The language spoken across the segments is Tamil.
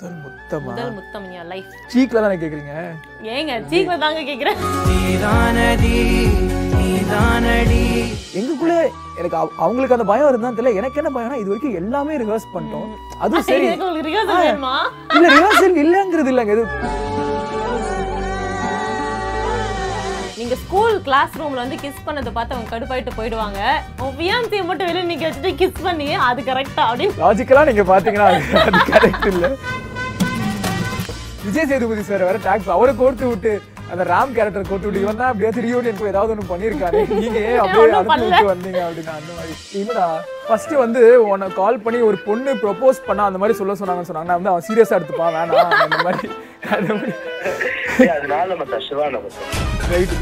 முதல் முத்தமா? முதல் முத்தம் இன் யோர் லைஃப் சீக்ல தானே கேக்குறீங்க? ஏங்க சீக்ல தாங்க கேக்குறேன். நீதானடி நீதானடி. எங்களுக்குள்ள எனக்கு அவ- அவங்களுக்கு அந்த பயம் இருந்தா தெரியல. எனக்கு என்ன பயம்னா இது வரைக்கும் எல்லாமே ரிவர்ஸ் பண்ணிட்டோம். அதுவும் சரி. ரிஹர்சல் வேணுமா? இல்ல ரிவர்சல் இல்லங்கிறது இல்லங்க. இது நீங்க ஸ்கூல் கிளாஸ் ரூம்ல வந்து கிஸ் பண்ணதை பார்த்து அவங்க கடுப்பாயிட்டு போயிடுவாங்க. ஒவ்வியாந்தியை மட்டும் வெளியே நீங்க வச்சுட்டு கிஸ் பண்ணி அது கரெக்டா அப்படின்னு லாஜிக்கலா நீங்க பாத்தீங்கன்னா அது கரெக்ட் இல்ல. விஜய் சேதுபதி சார் வேற டாக்ஸ் அவரை கோர்த்து விட்டு அந்த ராம் கேரக்டர் கோர்த்து விட்டு இவன் தான் அப்படியே ரியூனியன் போய் ஏதாவது ஒண்ணு பண்ணிருக்காரு நீங்க ஏன் அப்படியே பண்ணல. விட்டு வந்தீங்க அப்படின்னு அந்த மாதிரி? இல்லடா ஃபர்ஸ்ட் வந்து உன்னை கால் பண்ணி ஒரு பொண்ணு ப்ரொபோஸ் பண்ணா அந்த மாதிரி சொல்ல சொன்னாங்கன்னு சொன்னாங்க. நான் வந்து அவன் சீரியஸா எடுத்துப்பான். வேணாம் அந்த மாதிரி. அந்த மாதிரி. ஏய், அதனால ரைட்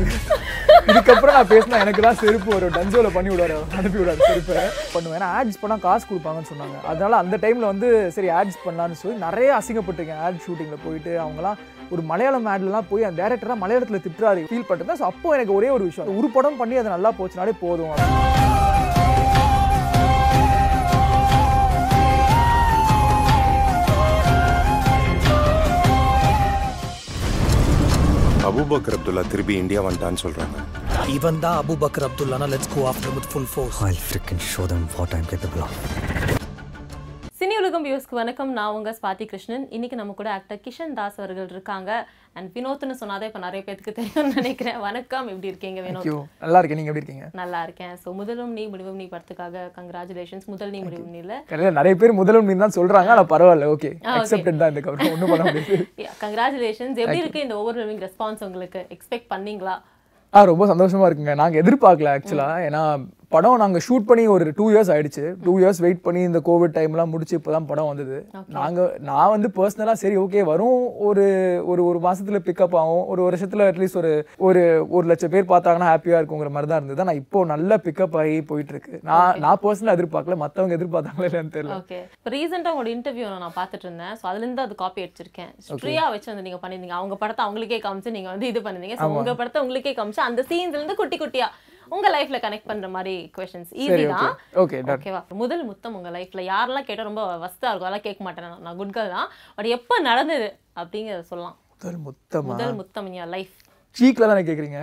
இதுக்கப்புறம் நான் பேசினா எனக்கு தான் செருப்பு ஒரு டஞ்சோவில் பண்ணி விடாரு அனுப்பி விடாரு செருப்பை. பண்ணுவேன். ஏன்னா ஆட்ஸ் பண்ணால் காசு கொடுப்பாங்கன்னு சொன்னாங்க. அதனால அந்த டைமில் வந்து சரி ஆட்ஸ் பண்ணலான்னு சொல்லி நிறைய அசிங்கப்பட்டிருக்கேன். ஆட் ஷூட்டிங்கில் போயிட்டு அவங்களாம் ஒரு மலையாளம் ஆட்லாம் போய் அந்த டேரக்டராக மலையாளத்தில் திட்டுறாரு. ஃபீல் பண்ணுறது ஸோ அப்போ எனக்கு ஒரே ஒரு விஷயம். ஒரு படம் பண்ணி அது நல்லா போச்சுனாலே போதும் அபூபக்கர் அப்துல்லா திருப்பி இந்தியா வந்துட்டான்னு சொல்றாங்க இவன் தான் Abu Bakr அப்துல்லானா let's go after with full force I'll freaking show them what I'm capable of. Cini Ulagam வியூஸ்க்கு வணக்கம். நான் உங்க ஸ்வாதி கிருஷ்ணன். இன்னைக்கு நம்ம கூட ஆக்டர் கிஷன் தாஸ் அவர்கள் இருக்காங்க. அண்ட் வினோத்னு சொன்னாதான் இப்ப நிறைய பேருக்கு தெரியும்னு நினைக்கிறேன். வணக்கம். எப்படி இருக்கீங்க வினோத்? நல்லா இருக்கேன். நீங்கள் எப்படி இருக்கீங்க? நல்லா இருக்கேன். ஸோ முதலும் நீ முடிவும் நீ படத்துக்காக கங்க்ராச்சுலேஷன்ஸ் முதல் நீ முடிவும் நீல கடையில் நிறைய பேர் முதலும் மீன் தான் சொல்கிறாங்க ஆனால் பரவாயில்ல. ஓகே. அக்செப்டட் தான் இந்த கவர் ஒன்றும் பண்ண முடியாது. கங்க்ராச்சுலேஷன்ஸ் எப்படி இருக்கு இந்த ஓவர் ரெஸ்பான்ஸ் உங்களுக்கு? எக்ஸ்பெக்ட் பண்ணீங்களா? ஆ ரொம்ப சந்தோஷமா இருக்குங்க. நாங்கள் எதிர்பார்க்கல ஆக்சுவலாக ஏன்னா படம் நாங்கள் ஷூட் பண்ணி ஒரு டூ இயர்ஸ் ஆயிடுச்சு. டூ இயர்ஸ் வெயிட் பண்ணி இந்த கோவிட் டைம்லாம் முடிச்சு இப்போ தான் படம் வந்தது. நாங்கள் நான் வந்து பர்சனலாக சரி ஓகே வரும் ஒரு ஒரு ஒரு மாசத்துல பிக்கப் ஆகும். ஒரு வருஷத்தில் அட்லீஸ்ட் ஒரு ஒரு ஒரு லட்சம் பேர் பார்த்தாங்கன்னா ஹாப்பியாக இருக்குங்கிற மாதிரி தான் இருந்தது. நான் இப்போ நல்ல பிக்கப் ஆகி போயிட்டு இருக்கு நான் நான் பர்சனலாக எதிர்பார்க்கல. மற்றவங்க எதிர்பார்த்தாங்களா இல்லைன்னு தெரியல. ஓகே இப்போ ரீசெண்டாக உங்களோட இன்டர்வியூ நான் பார்த்துட்டு இருந்தேன். ஸோ அதுலேருந்து அது காப்பி அடிச்சிருக்கேன். ஸ்ட்ரியா வச்சு வந்து நீங்கள் பண்ணியிருந்தீங்க அவங்க படத்தை அவங்களுக்கே காமிச்சு நீங்கள் வந்து இது பண்ணிருந்தீங்க. ஸோ உங்கள் படத்தை உங்களுக்கே காமிச்சு அந்த சீன்ஸ்லேருந்து குட்டி குட்டியா உங்க லைஃப்ல கனெக்ட் பண்ற மாதிரி கொஷின்ஸ் ஈஸி தான். ஓகே ஓகேவா முதல் முத்தம் உங்க லைஃப்ல யாரெல்லாம் கேட்டா ரொம்ப வஸ்தா இருக்கும் அதெல்லாம் கேட்க மாட்டேன் நான். குட் கேர்ள் தான். பட் எப்போ நடந்தது அப்படிங்கிறத சொல்லலாம். முதல் முத்தமா? முதல் முத்தம் இன் லைஃப் சீக்கில் தானே கேட்குறீங்க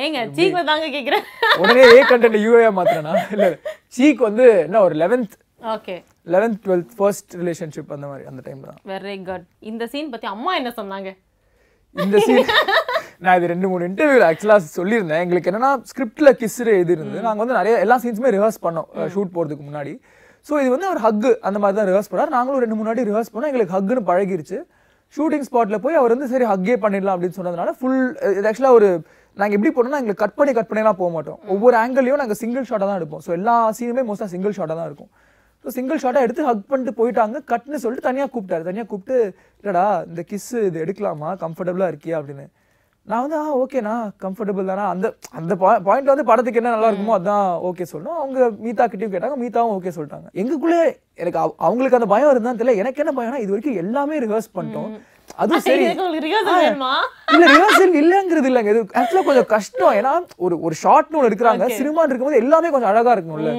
ஏங்க சீக்கிர தாங்க கேட்குறேன் உடனே ஏ கண்டென்ட் யூஏ மாத்திரனா இல்லை சீக் வந்து என்ன ஒரு eleventh okay eleventh twelfth first relationship அந்த மாதிரி அந்த டைம்ல தான். வெரி குட் இந்த சீன் பத்தி அம்மா என்ன சொன்னாங்க? இந்த சீன் நான் இது ரெண்டு மூணு இன்டர்வியூல ஆக்சுவலாக சொல்லியிருந்தேன். எங்களுக்கு என்னன்னா ஸ்கிரிப்டில் கிஸ்ஸு இது இருந்து நாங்கள் வந்து நிறைய எல்லா சீன்ஸுமே ரிஹர்ஸ் பண்ணோம் ஷூட் போகிறதுக்கு முன்னாடி. ஸோ இது வந்து ஒரு ஹக்கு அந்த மாதிரி தான் ரிஹர்ஸ் பண்ணார். நாங்களும் ரெண்டு முன்னாடி ரிஹர்ஸ் பண்ணோம். எங்களுக்கு ஹக்குன்னு பழகிருச்சு. ஷூட்டிங் ஸ்பாட்டில் போய் அவர் வந்து சரி ஹக்கே பண்ணிடலாம் அப்படின்னு சொன்னதுனால ஃபுல் இது ஆக்சுவலாக ஒரு நாங்கள் எப்படி போனோம்னா எங்களுக்கு கட் பண்ணி கட் பண்ணிலாம் போக மாட்டோம். ஒவ்வொரு ஆங்கிளையும் நாங்கள் சிங்கிள் ஷாட்டாக தான் எடுப்போம். ஸோ எல்லா சீனுமே மோஸ்ட்டாக சிங்கிள் ஷாட்டாக தான் இருக்கும். ஸோ சிங்கிள் ஷாட்டாக எடுத்து ஹக் பண்ணிட்டு போயிட்டாங்க. கட்னு சொல்லிட்டு தனியாக கூப்பிட்டாரு. தனியாக கூப்பிட்டு இல்லடா இந்த கிஸ்ஸு இது எடுக்கலாமா? கம்ஃபர்டபுளாக இருக்கியா? அப்படின்னு. நான் வந்து ஆ ஓகேண்ணா கம்ஃபர்டபுள் தானா? அந்த அந்த பாயிண்ட்ல வந்து படத்துக்கு என்ன நல்லா இருக்குமோ அதான் ஓகே சொல்லணும். அவங்க மீதா கிட்டயும் கேட்டாங்க மீதாவும் ஓகே சொல்லிட்டாங்க. எங்களுக்குள்ளே எனக்கு அவ- அவங்களுக்கு அந்த பயம் இருந்தா தெரியல. எனக்கு என்ன பயம்னா இது வரைக்கும் எல்லாமே ரிஹர்ஸ் பண்ணிட்டோம். அதுவும் சரி. இல்ல ரிஹர்சல் இல்லங்கிறது இல்லங்க. இது ஆக்சுவலா கொஞ்சம் கஷ்டம். ஏன்னா ஒரு ஒரு ஷார்ட்னு ஒன்று எடுக்கிறாங்க. சினிமான்னு இருக்கும்போது எல்லாமே கொஞ்சம் அழகா இருக்கணும்ல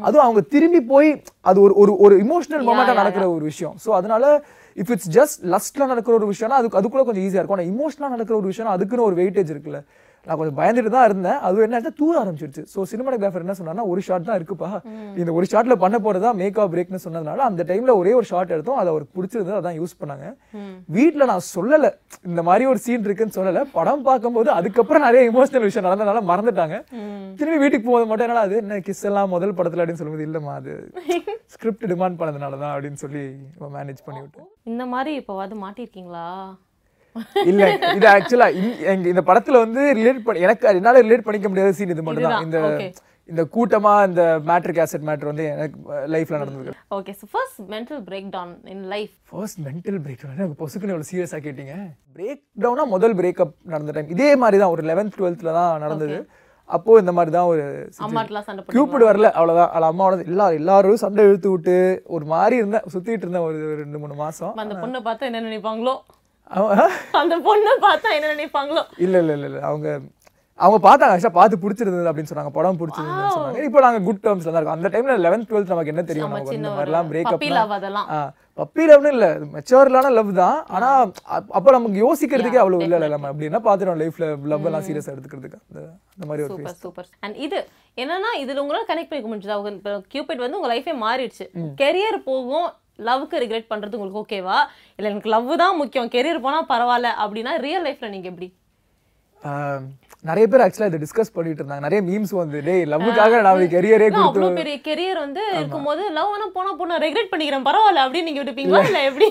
அதுவும் அவங்க திரும்பி போய் அது ஒரு ஒரு ஒரு இமோஷனல் மொமெண்டா நடக்கிற ஒரு விஷயம். சோ அதனால இஃப் இட்ஸ் ஜஸ்ட் லஸ்ட்ல நடக்கிற ஒரு விஷயம்னா அதுக்கு அதுக்குள்ள கொஞ்சம் ஈஸியாக இருக்கும். ஆனால் இமோஷனலாக நடக்கிற ஒரு விஷயம் அதுக்குன்னு ஒரு வெயிட்டேஜ் இருக்குல்ல. நான் கொஞ்சம் பயந்துட்டு தான் இருந்தேன். அது என்ன தூர ஆரம்பிச்சிருச்சு. ஸோ சினிமாட்டோகிராஃபர் என்ன சொன்னார்னா ஒரு ஷாட் தான் இருக்குப்பா. இந்த ஒரு ஷாட்ல பண்ண போறதா மேக்கப் பிரேக்னு சொன்னதுனால அந்த டைம்ல ஒரே ஒரு ஷாட் எடுத்தோம். அது அவருக்கு பிடிச்சிருந்தது. அதான் யூஸ் பண்ணாங்க. வீட்ல நான் சொல்லல. இந்த மாதிரி ஒரு சீன் இருக்குன்னு சொல்லல. படம் பார்க்கும்போது அதுக்கப்புறம் நிறைய இமோஷனல் விஷயம் நடந்தனால மறந்துட்டாங்க. திரும்பி வீட்டுக்கு போகும்போது மட்டும் என்னடா அது? என்ன கிஸ் எல்லாம் முதல் படத்துல அப்படின்னு சொல்லும்போது இல்லம்மா அது ஸ்கிரிப்ட் டிமாண்ட் பண்ணதுனால தான் அப்படின்னு சொல்லி மேனேஜ் பண்ணி விட்டேன் இந்த மாதிரி இப்போவாது மாட்டிருக்கீங்களா? இல்ல இது ஆக்சுவலா இந்த படத்துல வந்து ரிலேட் பண்ணி எனக்கு என்னால ரிலேட் பண்ணிக்க முடியாத சீன் இது மட்டும் தான் இந்த. இந்த கூட்டமா இந்த மேட்ரிக் ஆசிட் மேட்ரு வந்து எனக்கு லைஃப்ல நடந்தது. Okay so first mental breakdown in life first mental break எனக்கு பொசுக்குன்னு எவ்வளோ சீரியஸாக கேட்டீங்க? பிரேக் டவுனா முதல் பிரேக்கப் நடந்த டைம் இதே மாதிரி தான் ஒரு லெவன்த் டுவெல்த்தில் தான் நடந்தது. அப்போ இந்த மாதிரி தான் ஒரு கியூபிட் வரல அவ்வளோதான் அவள் அம்மாவோட எல்லா எல்லாரும் சண்டை இழுத்து விட்டு ஒரு மாதிரி இருந்தேன் சுத்திட்டு இருந்தேன் ஒரு ரெண்டு மூணு மாசம். அந்த பொண்ணை பார்த்தா என்ன நினைப்பாங்களோ? அந்த பொண்ணை பார்த்தா என்ன நினைப்பாங்களோ? இல்ல இல்ல இல்ல இல்ல. அவங்க அவங்க பார்த்தாங்க ஆக்சுவலாக பார்த்து பிடிச்சிருந்தது அப்படின்னு சொன்னாங்க. படம் பிடிச்சிருந்ததுன்னு சொன்னாங்க. இப்போ நாங்க குட் டேர்ம்ஸ்ல தான் இருக்கோம். அந்த டைம்ல லெவன்த் டுவெல்த் நமக்கு என்ன தெரியும்? நமக்கு இந்த மாதிரிலாம் love அதெல்லாம். பிரேக்கப் பப்பி லவ்னு இல்ல. மெச்சூர்லான லவ் தான். ஆனா அப்- அப்ப நமக்கு யோசிக்கிறதுக்கே Yeah, அவ்வளவு இல்ல. நம்ம அப்படின்னா பாத்துறோம் லைஃப்ல லவ் எல்லாம் சீரியஸா எடுத்துக்கிறதுக்கு. அந்த அந்த மாதிரி ஒரு சூப்பர் சூப்பர் அண்ட் இது என்னன்னா இதுல உங்களால கனெக்ட் பண்ணிக்க முடிஞ்சதா? இப்போ கியூபிட் வந்து உங்க லைஃபே மாறிடுச்சு. கெரியர் போகும் லவ்க்கு ரிக்ரெட் பண்றது உங்களுக்கு ஓகேவா இல்ல எனக்கு லவ் தான் முக்கியம். கெரியர் போனா பரவாயில்ல அப்படின்னா ரியல் லைஃப்ல நீங்க எப்படி? நிறைய பேர் ஆக்சுவலா இதை டிஸ்கஸ் பண்ணிட்டு இருந்தாங்க. நிறைய மீம்ஸ் வந்து டேய் லவ்வுக்காக நான் கெரியரே கொடுத்து பெரிய கெரியர் வந்து இருக்கும்போது லவ் ஆனா போனா போனா ரெக்ரெட் பண்ணிக்கிறேன். பரவாயில்ல அப்படின்னு நீங்க விட்டுப்பீங்களா? இல்ல. எப்படி?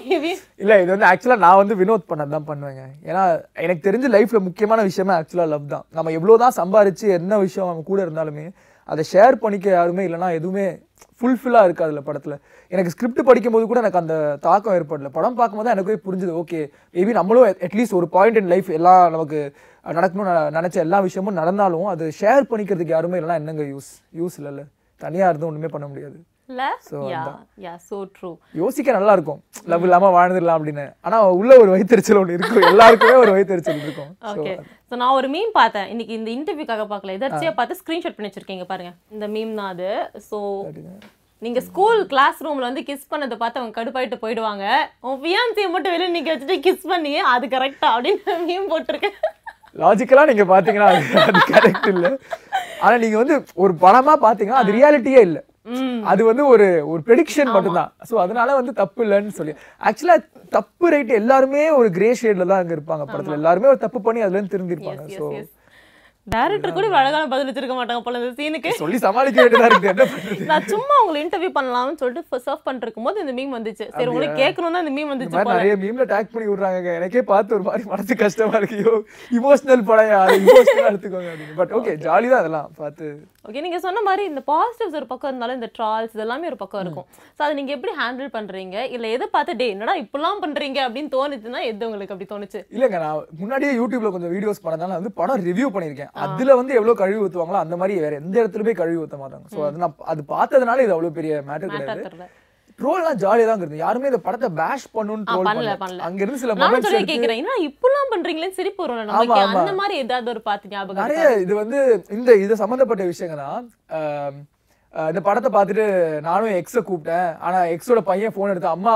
இல்ல இது வந்து ஆக்சுவலா நான் வந்து வினோத் பண்ணது தான் பண்ணுவேங்க. ஏன்னா எனக்கு தெரிஞ்ச லைஃப்ல முக்கியமான விஷயமே ஆக்சுவலா லவ் தான். நம்ம எவ்வளவுதான் சம்பாரிச்சு என்ன விஷயம் அவங்க கூட இருந்தாலுமே அதை ஷேர் பண்ணிக்க யாருமே இல்லைன்னா எதுவுமே ஃபுல்ஃபில்லாக இருக்காது அதில் படத்தில். எனக்கு ஸ்கிரிப்ட் படிக்கும்போது கூட எனக்கு அந்த தாக்கம் ஏற்படல. படம் பார்க்கும்போது தான் எனக்கே புரிஞ்சுது ஓகே மேபி நம்மளும் அட்லீஸ்ட் ஒரு பாயிண்ட் இன் லைஃப் எல்லாம் நமக்கு நடக்கணும்னு ந- எல்லா விஷயமும் நடந்தாலும் அது ஷேர் பண்ணிக்கிறதுக்கு யாருமே இல்லைன்னா என்னங்க யூஸ் யூஸ் இல்லைல்ல. தனியாக இருந்து ஒன்றுமே பண்ண முடியாது. யோசிக்க நல்லா இருக்கும் லவ் இல்லாம வாழ்ந்துடலாம் அப்படின்னு. ஆனா உள்ள ஒரு வயிற்றுச்சல் ஒன்று இருக்கும் எல்லாருக்குமே ஒரு வயிற்றுச்சல் இருக்கும். ஓகே ஸோ நான் ஒரு மீம் பார்த்தேன். இன்னைக்கு இந்த இன்டர்வியூக்காக பார்க்கல. எதாச்சியா பார்த்து ஸ்க்ரீன்ஷாட் பண்ணி வச்சிருக்கீங்க பாருங்க. இந்த மீம் தான் அது. ஸோ நீங்க ஸ்கூல் கிளாஸ் ரூம்ல வந்து கிஸ் பண்ணதை பார்த்து அவங்க கடுப்பாயிட்டு போயிடுவாங்க. உன் ஃபியான்சியை மட்டும் வெளியே நீங்க வச்சுட்டு கிஸ் பண்ணி அது கரெக்டா அப்படின்னு மீம் போட்டிருக்கேன். லாஜிக்கலா நீங்க பாத்தீங்கன்னா அது- கரெக்ட் இல்ல. ஆனா நீங்க வந்து ஒரு படமா பாத்தீங்கன்னா அது ரியாலிட்டியே இல்ல. அது வந்து ஒரு ஒரு ப்ரெடிக்ஷன் மட்டும்தான். சோ அதனால வந்து தப்பு இல்லைன்னு சொல்லி. ஆக்சுவலா தப்பு ரைட் எல்லாருமே ஒரு கிரே ஷேட்ல தான் அங்க இருப்பாங்க படத்துல. எல்லாருமே ஒரு தப்பு பண்ணி அதுல இருந்து திருந்திருப்பாங்க. எஸ் டேரக்டர் கூட அழகான பதில் வச்சிருக்க மாட்டாங்க போல இந்த சீனுக்கு சொல்லி சமாளிக்க வேண்டியதா இருக்கு. நான் சும்மா உங்களை இன்டர்வியூ பண்ணலாம்னு சொல்லிட்டு சர்வ் பண்ணிட்டு இருக்கும்போது இந்த மீம் வந்துச்சு. சரி உங்களுக்கு கேட்கணும் தான் இந்த மீம் வந்துச்சு நிறைய மீம்ல டேக் பண்ணி விடுறாங்க. எனக்கே பார்த்து ஒரு மாதிரி மனசு கஷ்டமா இருக்கு. ஐயோ இமோஷனல் படம் அது இமோஷனலா எடுத்துக்கோங்க பட் ஓகே ஜாலி தான் அதெல்லாம். பார்த்து. ஓகே நீங்க சொன்ன மாதிரி இந்த பாசிட்டிவ்ஸ் ஒரு பக்கம் இருந்தாலும் இந்த ட்ரால்ஸ் இதெல்லாமே ஒரு பக்கம் இருக்கும். ஸோ அதை நீங்க எப்படி ஹேண்டில் பண்றீங்க? இல்ல எதை பார்த்து டே என்னடா இப்படிலாம் பண்றீங்க? அப்படின்னு தோணுச்சுன்னா எது உங்களுக்கு அப்படி தோணுச்சு? இல்லைங்க நான் முன்னாடியே யூடியூப்ல கொஞ்சம் வீடியோஸ் பண்ணதால வந்து படம் ரிவ்யூ பண்ணியிருக்கேன். அதுல வந்து எவ்வளவு கழுவி ஊத்துவாங்களோ அந்த மாதிரி வேற எந்த இடத்துல போய் கழுவி ஊத்த மாட்டாங்க. சோ அது நான் அது பார்த்ததுனால இது அவ்வளவு பெரிய மேட்டர் கிடையாது. ட்ரோல்லாம் ஜாலியா தான் இருக்கு யாருமே இந்த படத்தை பேஷ் பண்ணணும்னு ஆ, ட்ரோல் பண்ணல. அங்க இருந்து சில மொமெண்ட்ஸ் சொல்லி கேக்குறேன். என்ன இப்படிலாம் பண்றீங்களேன்னு சிரிப்பு வரும் நமக்கு. அந்த மாதிரி ஏதாவது ஒரு பார்த்து ஞாபகம் நிறைய? இது வந்து இந்த இது சம்மந்தப்பட்ட விஷயங்க தான் இந்த படத்தை பார்த்துட்டு நானும் எக்ஸ கூப்பிட்டேன். ஆனா எக்ஸோட பையன் போன் எடுத்து அம்மா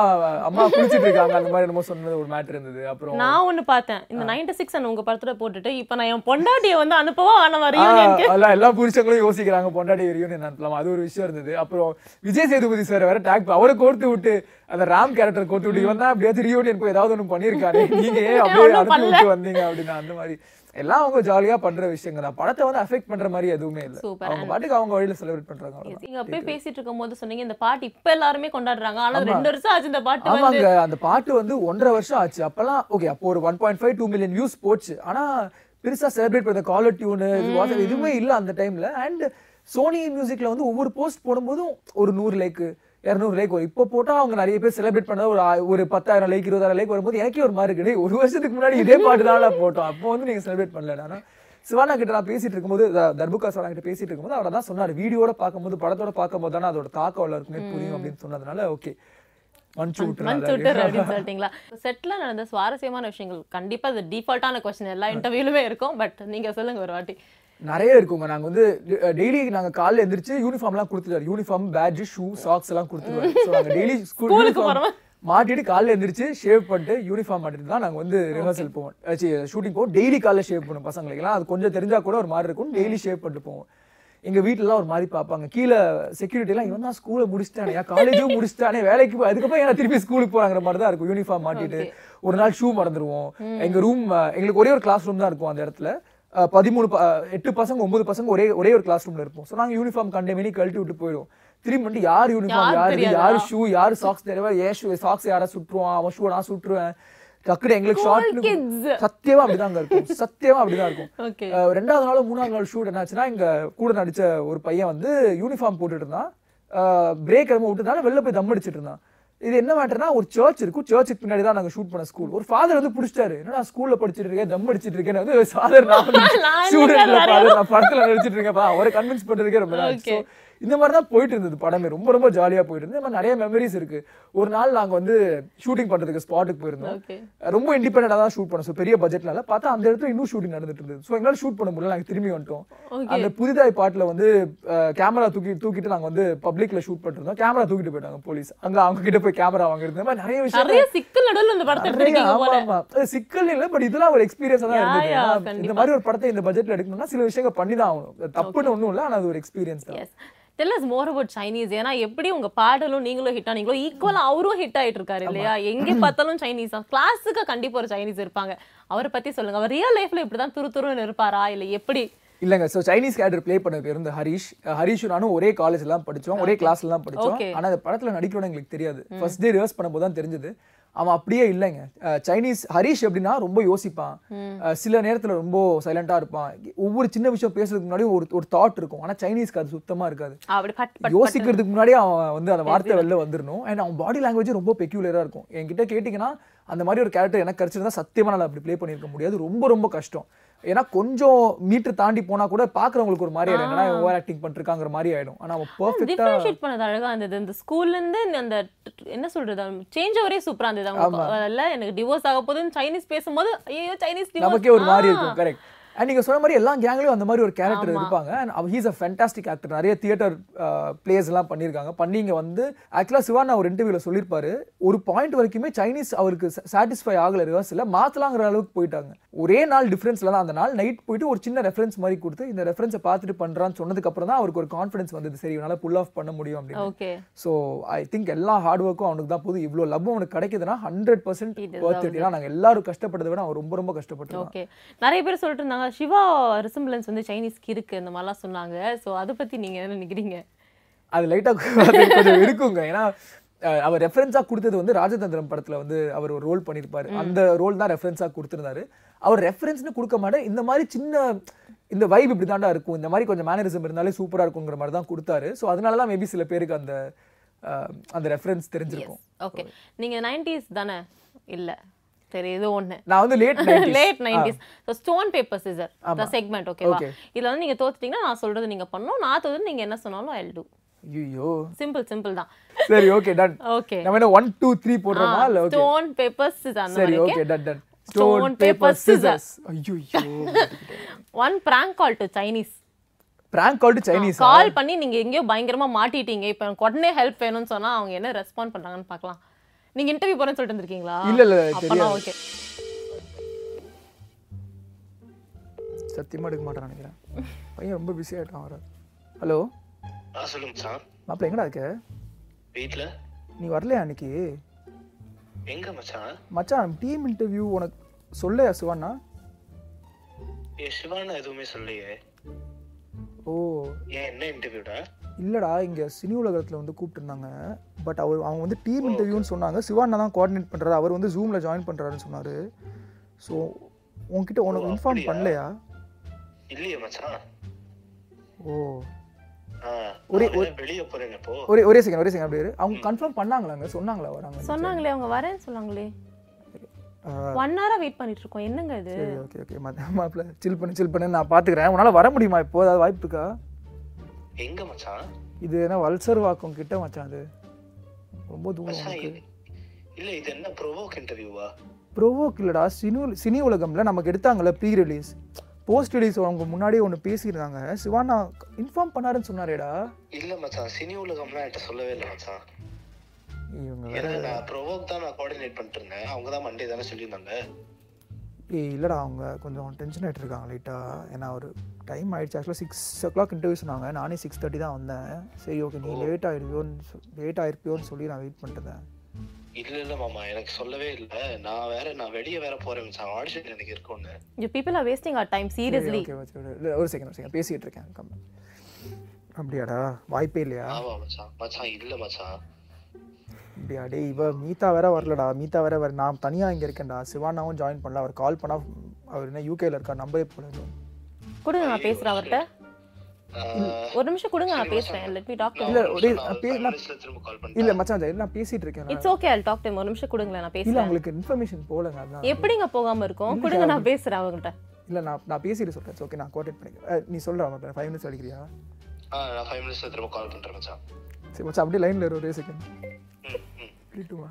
அம்மா குளிச்சிட்டு இருக்காங்க. அந்த மாதிரி என்னமோ சொன்னது ஒரு மேட்டர் இருந்தது. அப்புறம் நான் ஒண்ணு பார்த்தேன். இந்த நைன்டி சிக்ஸ் உங்க படத்துல போட்டுட்டு இப்ப நான் என் பொண்டாட்டிய வந்து அனுப்பவா ஆன ஆ, வரையும் அதெல்லாம் எல்லா புருஷங்களும் யோசிக்கிறாங்க. பொண்டாட்டி ரியூனியன் நடத்தலாம்? அது ஒரு விஷயம் இருந்தது. அப்புறம் விஜய் சேதுபதி சார் வேற டேக் அவரை கோர்த்து விட்டு அந்த ராம் கேரக்டர் கோர்த்து விட்டு இவன் தான் அப்படியே ரியூனியன் போய் ஏதாவது ஒண்ணு பண்ணியிருக்காரு நீங்க ஏன் அப்படியே அனுப்பி. விட்டு வந்தீங்க அப்படின்னா அந்த மாதிரி. எல்லாம் அவங்க ஜாலியா பண்ற விஷயங்க தான். படத்தை வந்து அஃபெக்ட் பண்ற மாதிரி எதுவுமே இல்ல. அவங்க பாட்டுக்கு அவங்க வழியில செலிப்ரேட் பண்றாங்க அவ்வளவுதான். நீங்க அப்பயே பேசிட்டு இருக்கும் போது சொன்னீங்க இந்த பாட்டு இப்ப எல்லாருமே கொண்டாடுறாங்க. ஆனா அது ரெண்டு வருஷம் ஆச்சு இந்த பாட்டு வந்து. ஆமாங்க. அந்த பாட்டு வந்து ஒன்றரை வருஷம் ஆச்சு. அப்பெல்லாம் ஓகே அப்போ ஒரு one point five two million views போச்சு. ஆனா பெருசா செலிப்ரேட் பண்ண காலர் டியூனு எதுவுமே இல்ல அந்த டைம்ல அண்ட் சோனி மியூசிக்ல வந்து ஒவ்வொரு போஸ்ட் போடும்போதும் ஒரு நூறு லைக் இரநூறு லைக் வரும். இப்போ போட்டா அவங்க நிறைய பேர் செலிப்ரேட் பண்ண ஒரு ஒரு பத்தாயிரம் லைக் இருபதாயிரம் லைக் வரும்போது எனக்கே ஒரு மாதிரி இருக்கு டேய், ஒரு வருஷத்துக்கு முன்னாடி இதே பாட்டு தான் போட்டோம். அப்போ வந்து நீங்க செலிப்ரேட் பண்ணல. ஆனா சிவானா கிட்ட நான் பேசிட்டு இருக்கும்போது தர்புகா சிவானா கிட்ட பேசிட்டு இருக்கும்போது அவர் தான் சொன்னார். வீடியோட பார்க்கும்போது படத்தோட பார்க்கும்போது தானே அதோட தாக்கம் இருக்குமே புரியும் அப்படின்னு சொன்னதுனால ஓகே செட்ல நடந்த சுவாரஸ்யமான விஷயங்கள். கண்டிப்பா அது டிஃபால்ட்டான கொஸ்டின் எல்லா இன்டர்வியூலுமே இருக்கும். பட் நீங்க சொல்லுங்க ஒரு வாட்டி. நிறைய இருக்குங்க. நாங்க வந்து டெய்லி நாங்க காலைல எந்திரிச்சு யூனிஃபார்ம்லாம் கொடுத்துருவாரு யூனிஃபார்ம் பேட்ஜ் ஷூ சாக்ஸ் எல்லாம் கொடுத்துருவாரு ஸோ டெய்லி ஸ்கூல் போறோமா? மாட்டிட்டு காலைல எந்திரிச்சு ஷேவ் பண்ணிட்டு யூனிஃபார்ம் மாட்டிட்டு தான் நாங்க வந்து ரிஹர்சல் போவோம். ஷூட்டிங் போவோம். டெய்லி காலைல ஷேவ் பண்ணுவோம் பசங்களுக்குலாம் அது கொஞ்சம் தெரிஞ்சா கூட ஒரு மாதிரி இருக்கும். டெய்லி ஷேவ் பண்ணிட்டு போவோம். எங்க வீட்டுலலாம் ஒரு மாதிரி பார்ப்பாங்க. கீழே செக்யூரிட்டி எல்லாம் இவன் தான் ஸ்கூலை முடிச்சிட்டானே காலேஜும் முடிச்சிட்டானே வேலைக்கு போய் அதுக்கப்புறம் ஏன்னா திருப்பி ஸ்கூலுக்கு போறாங்கிற மாதிரி தான் இருக்கும். யூனிஃபார்ம் மாட்டிட்டு ஒரு நாள் ஷூ மறந்துடுவோம் எங்க ரூம் எங்களுக்கு ஒரே ஒரு கிளாஸ் ரூம் தான் இருக்கும் அந்த இடத்துல. பதிமூணு எட்டு பசங்க ஒன்பது பசங்க ஒரே ஒரே ஒரு கிளாஸ் ரூம்ல இருப்போம். ஸோ நாங்க யூனிஃபார்ம் கண்டே மணி கழட்டி விட்டு போயிடுவோம். திரும்பி வந்து யார் யூனிஃபார்ம் யார் யார் ஷூ யார் சாக்ஸ் தெரியாம ஏன் ஷூ சாக்ஸ் யாரா சுட்டுருவான் அவன் ஷூ நான் சுட்டுருவேன் டக்குனு எங்களுக்கு ஷார்ட். சத்தியமா அப்படிதாங்க இருக்கும். சத்தியமா அப்படிதான் இருக்கும். ரெண்டாவது நாள் மூணாவது நாள் ஷூட் என்னாச்சுன்னா இங்க கூட நடிச்ச ஒரு பையன் வந்து யூனிஃபார்ம் போட்டுட்டு இருந்தான். பிரேக் எதுவும் விட்டுனால வெளில போய் தம் அடிச்சிட்டு இருந்தான். இது என்ன மேட்டர்னா ஒரு சர்ச் இருக்கும். சர்ச்சுக்கு பின்னாடி தான் நாங்க ஷூட் பண்ண ஸ்கூல் ஒரு ஃபாதர் வந்து பிடிச்சிட்டாரு. என்னடா ஸ்கூல்ல படிச்சிட்டு இருக்கேன் தம் அடிச்சிட்டு இருக்கேன் வந்து ஃபாதர் நான் ஃபாதர் நான் படத்துல நடிச்சிட்டு இருக்கேன்ப்பா. அவரை கன்வின்ஸ் பண்றதுக்கே ரொம்ப இந்த மாதிரி தான் போயிட்டு இருந்தது படமே. ரொம்ப ரொம்ப ஜாலியா போயிட்டு இருந்தது. நிறைய மெமரிஸ் இருக்கு. ஒரு நாள் நாங்க வந்து ஷூட்டிங் பண்றதுக்கு ஸ்பாட்டுக்கு போயிருந்தோம். ரொம்ப இண்டிபெண்டா தான் ஷூட் பண்ணோம். ஸோ பெரிய பட்ஜெட்னால பார்த்தா அந்த இடத்துல இன்னும் ஷூட்டிங் நடந்துட்டு இருந்தது. ஸோ எங்களால் ஷூட் பண்ண முடியல. நாங்கள் திரும்பி வந்துட்டோம். அந்த புதிதாய் பாட்டுல வந்து கேமரா தூக்கி தூக்கிட்டு நாங்க வந்து பப்ளிக்ல ஷூட் பண்ணிருந்தோம் கேமரா தூக்கிட்டு போயிட்டாங்க போலீஸ் அங்க அவங்க கிட்ட போய் கேமரா வாங்குறது இந்த மாதிரி நிறைய விஷயம் சிக்கல் நடுவில் இந்த படத்தை சிக்கல் இல்ல பட் இதெல்லாம் ஒரு எக்ஸ்பீரியன்ஸா தான் இருந்தது. இந்த. மாதிரி ஒரு படத்தை இந்த பட்ஜெட்ல எடுக்கணும்னா சில விஷயங்கள் பண்ணி தான் ஆகணும் தப்புன்னு ஒண்ணும் இல்ல ஆனா அது ஒரு எக்ஸ்பீரியன்ஸ் தான். Tell us more about Chinese ஏன்னா எப்படி உங்க பாடலும் நீங்களும் ஹிட் ஆனீங்களோ ஈக்குவலா அவரும் ஹிட் ஆயிட்டு இருக்காரு இல்லையா? எங்க பார்த்தாலும் சைனீஸ் தான். கிளாஸுக்கு கண்டிப்பா ஒரு சைனீஸ் இருப்பாங்க. அவரை பத்தி சொல்லுங்க. அவர் ரியல் லைஃப்ல இப்படிதான் துரு துருன்னு இருப்பாரா? இல்ல எப்படி? இல்லங்க சோ சைனீஸ் கேரக்டர் ப்ளே பண்ண பேர் வந்து ஹரிஷ். ஹரிஷும் நானும் ஒரே காலேஜ்ல தான் படிச்சோம். ஒரே கிளாஸ்ல தான் படிச்சோம். ஆனா அந்த படத்துல நடிக்கிறோம் எங்களுக்கு தெரியாது. ஃபர்ஸ்ட் டே ரிவர்ஸ் பண்ணும்போது தான் தெரிஞ்சது. அவன் அப்படியே இல்லைங்க. சைனீஸ் ஹரிஷ் எப்படின்னா ரொம்ப யோசிப்பான். சில நேரத்துல ரொம்ப சைலண்டா இருப்பான். ஒவ்வொரு சின்ன விஷயம் பேசுறதுக்கு முன்னாடி ஒரு ஒரு தாட் இருக்கும். ஆனா சைனீஸ்க்கு அது சுத்தமா இருக்காது. யோசிக்கிறதுக்கு முன்னாடியே அவன் வந்து அந்த வார்த்தை வெளில வந்துடணும் அண்ட் அவன் பாடி லாங்குவேஜ் ரொம்ப பெக்யூலரா இருக்கும். என்கிட்ட கேட்டிங்கன்னா அந்த மாதிரி ஒரு கேரக்டர் எனக்கு கிடைச்சிருந்தா சத்தியமா நான் அப்படி ப்ளே பண்ணியிருக்க முடியாது. ரொம்ப ரொம்ப கஷ்டம். ஏன்னா கொஞ்சம் மீட்டர் தாண்டி போனா கூட பாக்குறவங்களுக்கு ஒரு மாதிரி ஆயிடும். என்னடா ஓவர் ஆக்டிங் பண்ணிருக்காங்கிற மாதிரி ஆயிடும். ஆனா அவன் பெர்ஃபெக்ட்டா டிஃபரன்ஷியேட் பண்ணது அழகா இருந்தது. இந்த ஸ்கூல்ல இருந்து அந்த என்ன சொல்றது? சேஞ்ச் ஓவரே சூப்பரா இருந்தது. அவங்க எனக்கு டிவோர்ஸ் ஆக போகுதுன்னு சைனீஸ் பேசும்போது ஐயோ சைனீஸ். நமக்கே ஒரு மாதிரி. இருக்கும். கரெக்ட் அண்ட் நீங்க சொன்ன மாதிரி எல்லா கேங்லயும் அந்த மாதிரி ஒரு கேரக்டர் இருப்பாங்க. அண்ட் அவ ஹீஸ் அ ஃபேண்டாஸ்டிக் ஆக்டர் நிறைய தியேட்டர் பிளேஸ் எல்லாம் பண்ணியிருக்காங்க பண்ணி இங்க வந்து ஆக்சுவலா சிவானா ஒரு இன்டர்வியூல சொல்லியிருப்பாரு ஒரு பாயிண்ட் வரைக்குமே சைனீஸ் அவருக்கு சாட்டிஸ்ஃபை ஆகல ரிவர்ஸ்ல மாத்தலாங்கிற அளவுக்கு போயிட்டாங்க. ஒரே நாள் டிஃபரன்ஸ்ல தான் அந்த நாள். நைட் போயிட்டு ஒரு சின்ன ரெஃபரன்ஸ் மாதிரி கொடுத்து இந்த ரெஃபரன்ஸை பார்த்துட்டு பண்றான்னு சொன்னதுக்கு அப்புறம் தான் அவருக்கு ஒரு கான்ஃபிடன்ஸ் வந்தது. சரி இவனால புல் ஆஃப் பண்ண முடியும் அப்படின்னு. ஸோ ஐ திங்க் எல்லா ஹார்ட் ஒர்க்கும் அவனுக்கு தான் போகுது. இவ்வளோ லவ் அவனுக்கு கிடைக்குதுன்னா ஹண்ட்ரட் பர்சன்ட் ஏன்னா நாங்கள் எல்லாரும் கஷ்டப்பட்டதை விட அவன் ரொம்ப ரொம்ப கஷ்டப்பட்டுருக்கான். ஓகே நிறைய பேர் சொல்லிட்டு இருந்தாங்க சிவா ரிசம்பிளன்ஸ் வந்து சைனீஸ்க்கு இருக்கு இந்த மாதிரிலாம் சொன்னாங்க. சோ அதை பத்தி நீங்க என்ன நினைக்கிறீங்க? அது லைட்டாக கொஞ்சம் இருக்குங்க ஏன்னா அவர் ரெஃபரன்ஸாக கொடுத்தது வந்து ராஜதந்திரம் படத்தில் வந்து அவர் ஒரு ரோல் பண்ணியிருப்பாரு. அந்த ரோல் தான் ரெஃபரன்ஸாக கொடுத்துருந்தாரு. அவர் ரெஃபரன்ஸ்னு கொடுக்க மாட்டேன். இந்த மாதிரி சின்ன இந்த வைப் இப்படி தாண்டா இருக்கும். இந்த மாதிரி கொஞ்சம் மேனரிசம் இருந்தாலே சூப்பராக இருக்குங்கிற மாதிரி தான் கொடுத்தாரு. ஸோ அதனால தான் மேபி சில பேருக்கு அந்த அந்த ரெஃபரன்ஸ் தெரிஞ்சிருக்கும். ஓகே நீங்க நைன்டிஸ் தானே? இல்ல. சரி இது ஒண்ணு. நான் வந்து late late nineties so stone paper scissor the segment ஓகேவா Okay. இதுல வந்து நீங்க தோத்துட்டீங்கன்னா நான் சொல்றது நீங்க பண்ணணும் நான் தோத்து நீங்க என்ன சொன்னாலும் ஐ டூ ஐயோ சிம்பிள் சிம்பிள் தான். சரி ஓகே டன் ஓகே நம்ம என்ன ஒன் டூ த்ரீ போடுறோமா? இல்லை ஓகே ஸ்டோன் பேப்பர் சிசர் அந்த மாதிரி okay done done Stone, paper, scissors. ஐயோ one prank call to Chinese prank call to Chinese call பண்ணி நீங்க எங்கேயோ பயங்கரமா மாட்டிட்டீங்க. இப்போ எனக்கு உடனே ஹெல்ப் வேணும்னு சொன்னா அவங்க என்ன ரெஸ்பாண்ட் பண்றாங்கன்னு பார்க்கலாம். நீங்க இன்டர்வியூ போறேன்னு சொல்லிட்டு வந்திருக்கீங்களா? இல்ல, இல்ல, தெரியாது. ஓகே சத்தியமா எடுக்க மாட்டேன் நினைக்கிறேன். பையன் ரொம்ப பிஸி ஆயிட்டான் வர ஹலோ ஆ சொல்லுங்க மச்சான் மாப்பிள்ள எங்கடா இருக்க? வீட்ல. நீ வரலையா அன்னைக்கு? எங்க மச்சான்? மச்சான் டீம் இன்டர்வியூ உனக்கு சொல்லையா சிவானா ஏ சிவானா எதுவுமே சொல்லையே ஓ. ஏன் என்ன இன்டர்வியூடா இல்லடா இங்க சினி உலகத்துல வந்து கூப்பிட்டுருந்தாங்க. பட் அவர் அவங்க வந்து டீம் இன்டர்வியூன்னு சொன்னாங்க. சிவானா தான் கோஆர்டினேட் பண்றாரு. அவர் வந்து ஜூம்ல ஜாயின் பண்றாருன்னு சொன்னாரு. ஸோ உன்கிட்ட உனக்கு இன்ஃபார்ம் அப்படியா? பண்ணலையா? இல்லையே மச்சான். ஓ. ஆ ஒரே- ஒரே ஒரே ஒரே செகண்ட் ஒரே செகண்ட் அப்படியே. அவங்க கன்ஃபார்ம் பண்ணாங்களாங்க? சொன்னாங்களா வராங்க சொன்னாங்களே அவங்க வரேன்னு சொன்னாங்களே. ஒன் ஹவரா வெயிட் பண்ணிட்டு இருக்கோம் என்னங்க இது? சரி ஓகே ஓகே மாப்பிள்ள சில் பண்ணு சில் பண்ணு. நான் பாத்துக்கிறேன். உன்னால வர முடியுமா இப்போ? ஏதாவது வாய்ப்பு இருக்கா? எங்க மச்சான்? இது என்ன வல்சர் வாக்கம் கிட்ட மச்சான் அது ரொம்ப தூரம் இல்ல இது என்ன ப்ரோவோக் இன்டர்வியூவா ப்ரோவோக் இல்லடா சினி சினி உலகம்ல நமக்கு எடுத்தாங்கல்ல ப்ரீ ரிலீஸ் போஸ்ட் ரிலீஸ் அவங்க முன்னாடியே ஒன்று பேசியிருந்தாங்க. சிவானா இன்ஃபார்ம் பண்ணாருன்னு சொன்னாரேடா. இல்ல மச்சான் சினி உலகம்லாம் என்கிட்ட சொல்லவே இல்லை மச்சான். இவங்க வேற நான் ப்ரோவோக் தான் நான் கோஆர்டினேட் பண்ணிட்டு இருந்தேன். அவங்க தான் மண்டே தானே சொல்லியிருந்தாங்க. ஏய் இல்லடா அவங்க கொஞ்சம் டென்ஷன் ஆகிட்டு இருக்காங்க லைட்டாக ஏன்னா ஒரு டைம் ஆயிடுச்சு. ஆக்சுவலாக சிக்ஸ் ஓ கிளாக் இன்டர்வியூ சொன்னாங்க. நானே சிக்ஸ் தேர்ட்டி தான் வந்தேன். சரி ஓகே நீ லேட் ஆகிடுவியோன்னு லேட் ஆயிருப்பியோன்னு சொல்லி நான் வெயிட் பண்ணிட்டேன். இல்ல இல்ல மாமா எனக்கு சொல்லவே இல்ல. நான் வேற நான் வெளிய வேற போறேன் மச்சான் ஆடிஷன் எனக்கு இருக்கும்னு. You people are wasting our time seriously okay okay இல்லை ஒரு செகண்ட் ஒரு செகண்ட் பேசிகிட்டு இருக்கேன். கம் அப்படியாடா? வாய்ப்பே இல்லையா? ஆமா மச்சான். மச்சான் இல்ல மச்சான். அப்படியா? டேய் இவ மீதா வேற வரலடா. மீதா வேற வர நான் தனியாக இங்கே இருக்கேன்டா. சிவானாவும் ஜாயின் பண்ணல. அவர் கால் பண்ணா அவர் என்ன யூகேல இருக்கா? நம்பரே போல கொடுங்க நான் பேசுறேன் அவர்கிட்ட. ஒரு நிமிஷம் கொடுங்க நான் பேசுறேன். லெட் மீ டாக் இல்ல, ஒரே- இல்லை மச்சான் நான் பேசிட்டு இருக்கேன். It's okay I talk time ஒரு நிமிஷம் கொடுங்களேன் நான் இல்ல பேசுறேன். அவங்களுக்கு இன்ஃபர்மேஷன் போலங்க அதான். எப்படிங்க போகாம இருக்கும்? கொடுங்க நான் பேசுறேன் அவங்ககிட்ட இல்ல நான் நான் பேசிட்டு சொல்றேன். ஓகே நான் கோஆர்டினேட் பண்ணிக்கிறேன். நீ சொல்ற ஃபைவ் மினிட்ஸ் அடிக்கிறியா? ஆ நான் ஃபைவ் மினிட்ஸ்ல திரும்ப கால் பண்றேன் மச்சான். சரி மச்சான் அப்படியே லைன்ல இரு ஒரே செகண்ட் ம் கேட்டுமா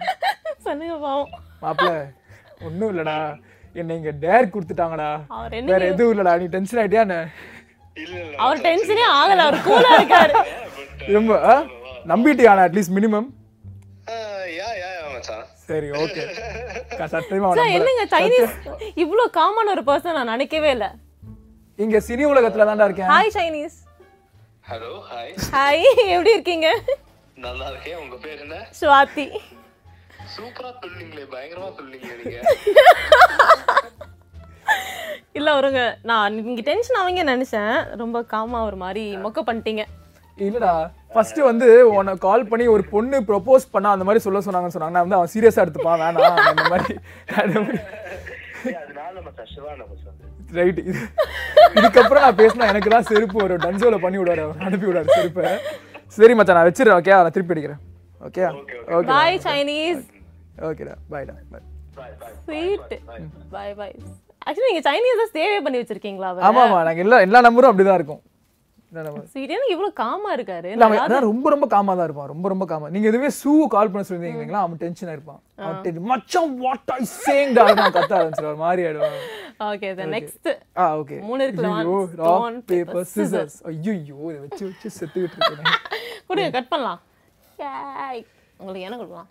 சொன்னுங்க பாவம். மாப்பிள்ள ஒண்ணும் இல்லடா. என்னை இங்க டேர் கொடுத்துட்டாங்கடா. வேற எதுவும் இல்லடா. நீ டென்ஷன் ஆயிட்டியா என்ன? இல்ல இல்ல அவர் டென்ஷனே ஆகல. அவர் கூலா இருக்காரு. ரொம்ப ஆ? நம்பிட்டியானா அட்லீஸ்ட் மினிமம் யா யா யா மச்சான் சரி ஓகே சத்தியமா என்னங்க சைனீஸ் இவ்ளோ காமன் ஒரு பர்சன் நான் நினைக்கவே இல்ல. இங்க சினி உலகத்துல தான்டா இருக்கேன். Hi Chinese hello hi hi எப்படி இருக்கீங்க? நல்லா இருக்கேன் உங்க பேர் என்ன? ஸ்வாதி சூப்பரா சொல்லுங்களே பயங்கரமா சொல்லுங்களே நீங்க. இல்ல அவருங்க நான் நீங்க டென்ஷன் ஆவீங்க நினைச்சேன். ரொம்ப காமா ஒரு மாதிரி மொக்க பண்ணிட்டீங்க. இல்லடா ஃபர்ஸ்ட் வந்து உன்னை கால் பண்ணி ஒரு பொண்ணு ப்ரொபோஸ் பண்ணா அந்த மாதிரி சொல்ல சொன்னாங்கன்னு சொன்னாங்க. நான் வந்து அவன் சீரியஸா எடுத்துப்பான் வேணாம் அந்த மாதிரி. ரைட் இதுக்கப்புறம் நான் பேசினா எனக்கு தான் செருப்பு ஒரு டன்சோல பண்ணி விடுவாரு அவர் அனுப்பி விடுவாரு செருப்பை. சரி மச்சான் நான் வச்சிடுறேன் ஓகே நான் திருப்பி அடிக்கிறேன். ஓகே ஓகே பாய் சைனீஸ் ஓகேடா பாய்டா bye sweet bye bye actually நீங்க சைனீஸ் சேவே பண்ணி வச்சிருக்கீங்களா ஆமா ஆமா நாங்க எல்லா எல்லா நம்பரும் அப்படிதான் இருக்கும் எல்லா number- ஸ்வீட் எனக்கு இவ்வளவு காமா இருக்காரு. ரொம்ப ரொம்ப காமா தான் இருப்பான். ரொம்ப ரொம்ப காமா நீங்க எதுவே சூ கால் பண்ண சொல்லிருந்தீங்களா அவன் டென்ஷன் இருப்பான். மச்சான் வாட் ஐ சேங்டா நான் கத்த ஆரம்பிச்சிருவான் ஒரு மாதிரி ஆயிடுவான் okay the next ah okay மூணு stone, ராக் பேப்பர் சிசர்ஸ் ஐயோ இதை வச்சு வச்சு செத்துக்கிட்டு இருக்கேன் கொடுங்க கட் பண்ணலாம். உங்களுக்கு என்ன கொடுக்கலாம்.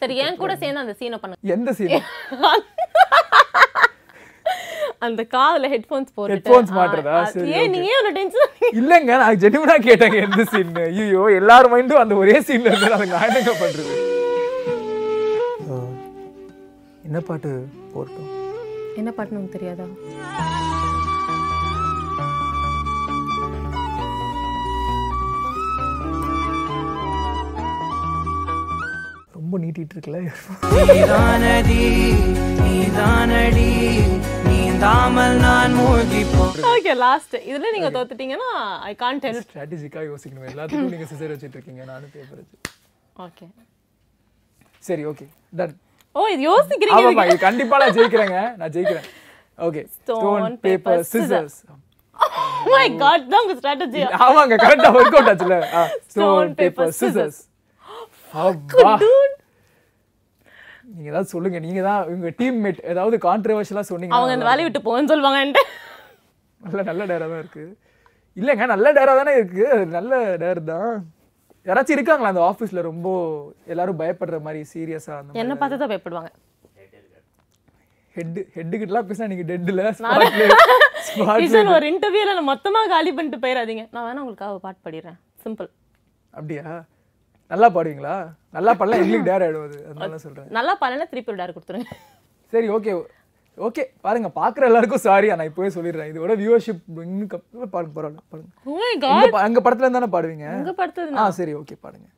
சரி என் கூட சேர்ந்து அந்த சீனை பண்ணுங்க. எந்த சீன் அந்த காதுல ஹெட்போன்ஸ் போட்டு Headphones மாட்டுறதா? சரி, ஏன் நீங்க ஏன் டென்ஷன் இல்லங்க நான் ஜெனிவனா கேட்டேங்க எந்த சீன் ஐயோ எல்லார் மைண்டும் அந்த ஒரே சீன்ல இருந்து அதை நான் என்னங்க பண்றது என்ன பாட்டு போட்டோம் என்ன பாட்டுன்னு தெரியாதா? ரொம்ப நீட்டிட்டு இருக்குல்ல நீதானடி நீதானடி. நீந்தாமல் நான் மூழ்கி போ ஓகே லாஸ்ட் இதுல நீங்க தோத்துட்டீங்கன்னா ஐ கான்ட் ஹெல்ப் ஸ்ட்ராட்டஜிக்கா யோசிக்கணும். எல்லாத்துக்கும் நீங்க சிசர் வச்சிட்டு இருக்கீங்க நானும் பேப்பர் வச்சு. ஓகே சரி ஓகே டன் ஓ இது யோசிக்கிறீங்க ஆமாப்பா இது கண்டிப்பா நான் ஜெயிக்கிறேங்க. நான் ஜெயிக்கிறேன். Okay Stone, stone paper. Scissors my god தான் உங்க ஸ்ட்ராட்டஜி ஆமாங்க கரெக்டா ஒர்க் அவுட் ஆச்சுல. Stone Stone, paper, paper scissors. Scissors அப்பா நீங்க ஏதாவது சொல்லுங்க. நீங்க தான் உங்க டீம்மேட் ஏதாவது கான்ட்ரவர்ஷியலா சொன்னீங்க அவங்க அந்த வேலையை விட்டு போன்னு சொல்லுவாங்க என்கிட்ட. நல்ல நல்ல டேரா தான் இருக்கு. இல்லைங்க நல்ல டேரா தானே இருக்கு. நல்ல டேர் தான். யாராச்சும் இருக்காங்களா அந்த ஆபீஸ்ல ரொம்ப எல்லாரும் பயப்படுற மாதிரி சீரியஸா அந்த என்ன பார்த்து தான் பயப்படுவாங்க. ஹெட் ஹெட் கிட்டலாம் பேசினா நீங்க டெட்ல ஸ்பாட்ல ஸ்பாட்ல கிஷன் ஒரு இன்டர்வியூல நான் மொத்தமா காலி பண்ணிட்டு போயிடாதீங்க. நான் வேணா உங்களுக்காக பாட்டு பாடிடுறேன். சிம்பிள் அப்படியா? நல்லா பாடுவீங்களா? நல்லா பாடலாம் எங்களுக்கு டேர் ஆயிடும் அது. அதனால சொல்றேன். நல்லா பாடலைன்னா திருப்பி ஒரு டேர் கொடுத்துருங்க. சரி ஓகே ஓகே பாருங்க பாக்குற எல்லாருக்கும் சாரி நான் இப்போவே சொல்லிடுறேன். இதோட வியூவர்ஷிப் இன்னும் பாருங்க பரவாயில்ல பாருங்க. Oh எங்க படத்துல இருந்தானே பாடுவீங்க? உங்க படுத்தது ஆ சரி ஓகே பாடுங்க.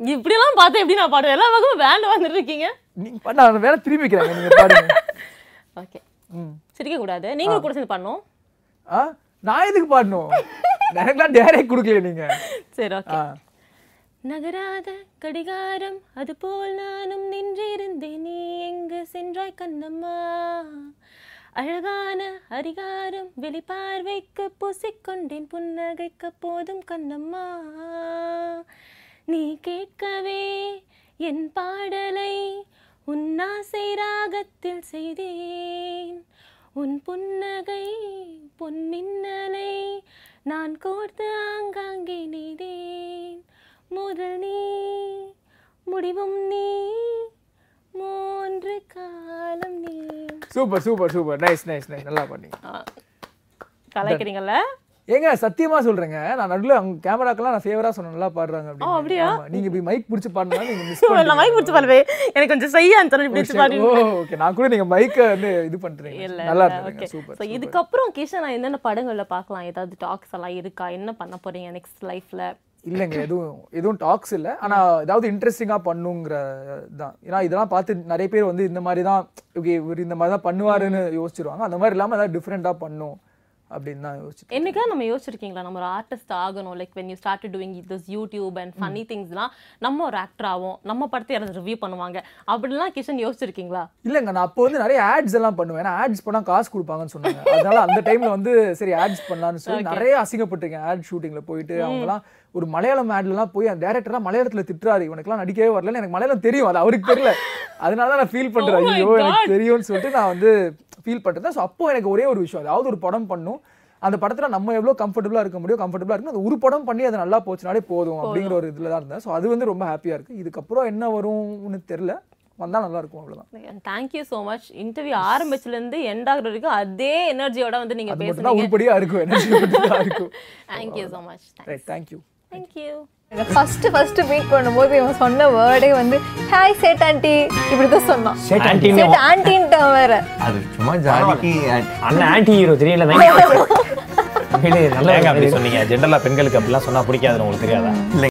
இப்படியெல்லாம் பார்த்து எப்படி நான் பாடுவேன்? எல்லா பக்கமும் பேண்ட் வந்துட்டு இருக்கீங்க. நீங்க பா- நான் வேணா திரும்பி வைக்கிறேன் நீங்க பாடுங்க. ஓகே ம். சிரிக்க கூடாது. நீங்களும் கூட சேர்ந்து பண்ணணும் ஆ நான் எதுக்கு பாடணும்? எனக்குலாம் டேரக்ட் கொடுக்கல நீங்க. சரி ஓகே நகராத கடிகாரம் அதுபோல் நானும் நின்றிருந்தேன். நீ எங்கு சென்றாய் கண்ணம்மா? அழகான அரிகாரம் வெளிப்பார்வைக்கு பூசிக்கொண்டேன். புன்னகைக்க போதும் கண்ணம்மா. நீ கேட்கவே என் பாடலை உன் ஆசை ராகத்தில் செய்தேன். உன் புன்னகை பொன்மின்னலை நான் கோர்த்து ஆங்காங்கே நெய்தேன். முதல் நீ முடிவும் நீ மூன்று காலம் நீ. Super super super nice nice nice நல்லா பண்ணீங்க. கலாய்க்கிறீங்கள ஏங்க சத்தியமா சொல்றேங்க. நான் நடுவுல அவங்க கேமராக்கெல்லாம் நான் ஃபேவரா சொன்னேன். நல்லா பாடுறாங்க அப்படியா? நீங்க இப்படி மைக் பிடிச்சு பாடினா நீங்க மிஸ் நான் மைக் பிடிச்சி பாடுவே எனக்கு கொஞ்சம் செய்ய அந்த இப்படி வச்சு பாடு ஓகே நான் கூட நீங்க மைக்க வந்து இது பண்றீங்க. நல்லா okay. சூப்பர் So, இதுக்கப்புறம் கிஷன் நான் என்னென்ன படங்கள்ல பார்க்கலாம்? ஏதாவது டாக்ஸ் எல்லாம் இருக்கா? என்ன பண்ண போறீங்க நெக்ஸ்ட் லைஃப்ல இல்லைங்க எதுவும் எதுவும் டாக்ஸ் இல்லை. ஆனா ஏதாவது இன்ட்ரெஸ்டிங்காக பண்ணுங்கிற தான் ஏன்னா இதெல்லாம் பார்த்து நிறைய பேர் வந்து இந்த மாதிரி தான் ஓகே இவர் இந்த மாதிரி தான் பண்ணுவாருன்னு யோசிச்சிருவாங்க. அந்த மாதிரி இல்லாமல் ஏதாவது டிஃப்ரெண்ட்டாக பண்ணும் அப்படின்னு தான் யோசிச்சு என்னைக்கா நம்ம யோசிச்சிருக்கீங்களா? நம்ம ஒரு ஆர்டிஸ்ட் ஆகணும். Like when you start doing this YouTube and funny திங்ஸ்லாம் நம்ம ஒரு ஆக்டர் ஆகும் நம்ம படத்தை யாராவது ரிவ்யூ பண்ணுவாங்க. அப்படிலாம் கிஷன் யோசிச்சிருக்கீங்களா? இல்லைங்க நான் அப்போ வந்து நிறைய ஆட்ஸ் எல்லாம் பண்ணுவேன். ஏன்னா ஆட்ஸ் பண்ணா காசு கொடுப்பாங்கன்னு சொன்னாங்க. அதனால அந்த டைம்ல வந்து சரி ஆட்ஸ் பண்ணலாம்னு சொல்லி நிறைய அசிங்கப்பட்டிருக்கேன். ஆட் ஷூட்டிங்ல போயிட்டு அவங்கலாம் ஒரு மலையாளம் ஆட்லாம் போய் அந்த டேரக்டர்லாம் மலையாளத்துல திட்டுறாரு. இவனுக்குலாம் நடிக்கவே வரல எனக்கு மலையாளம் தெரியும். அது அவருக்கு தெரியல. அதனால தான் நான் ஃபீல் பண்றேன். Oh ஐயோ எனக்கு. தெரியும்னு சொல்லிட்டு நான் வந்து ஃபீல் பண்றேன். ஸோ அப்போ எனக்கு ஒரே ஒரு விஷயம். அதாவது ஒரு படம் பண்ணும். அந்த படத்துல நம்ம எவ்வளவு கம்ஃபர்டபுளா இருக்க முடியும் கம்ஃபர்டபுளா இருக்கும் அது ஒரு படம் பண்ணி அது நல்லா போச்சுனாலே போதும் அப்படிங்கிற ஒரு இதுல தான் இருந்தேன். ஸோ அது வந்து ரொம்ப ஹாப்பியா இருக்கு. இதுக்கப்புறம் என்ன வரும்னு தெரியல. வந்தா நல்லா இருக்கும் அவ்வளவுதான். Thank you so much interview ஆரம்பிச்சுல இருந்து எண்ட் ஆகுற வரைக்கும் அதே எனர்ஜியோட வந்து நீங்க அது மட்டும் தான் பேசுனீங்க உருப்படியா இருக்கும். எனர்ஜி இருக்கும். Thank you so much right thank you thank you first first meet பண்ணும்போது இவன் சொன்ன வேர்டே வந்து ஹாய் சேட் ஆண்டி. இப்படி தான் சொன்னான். Chat aunty. சேட் ஆண்டின்ட்டு வேற. அது சும்மா ஜாலிக்கு அண்ணன் ஆன்டி ஹீரோ தெரியல நல்ல ஏங்க அப்படி சொன்னீங்க. ஜென்ரலா பெண்களுக்கு அப்படிலாம் சொன்னா பிடிக்காதுன்னு உங்களுக்கு தெரியாதா?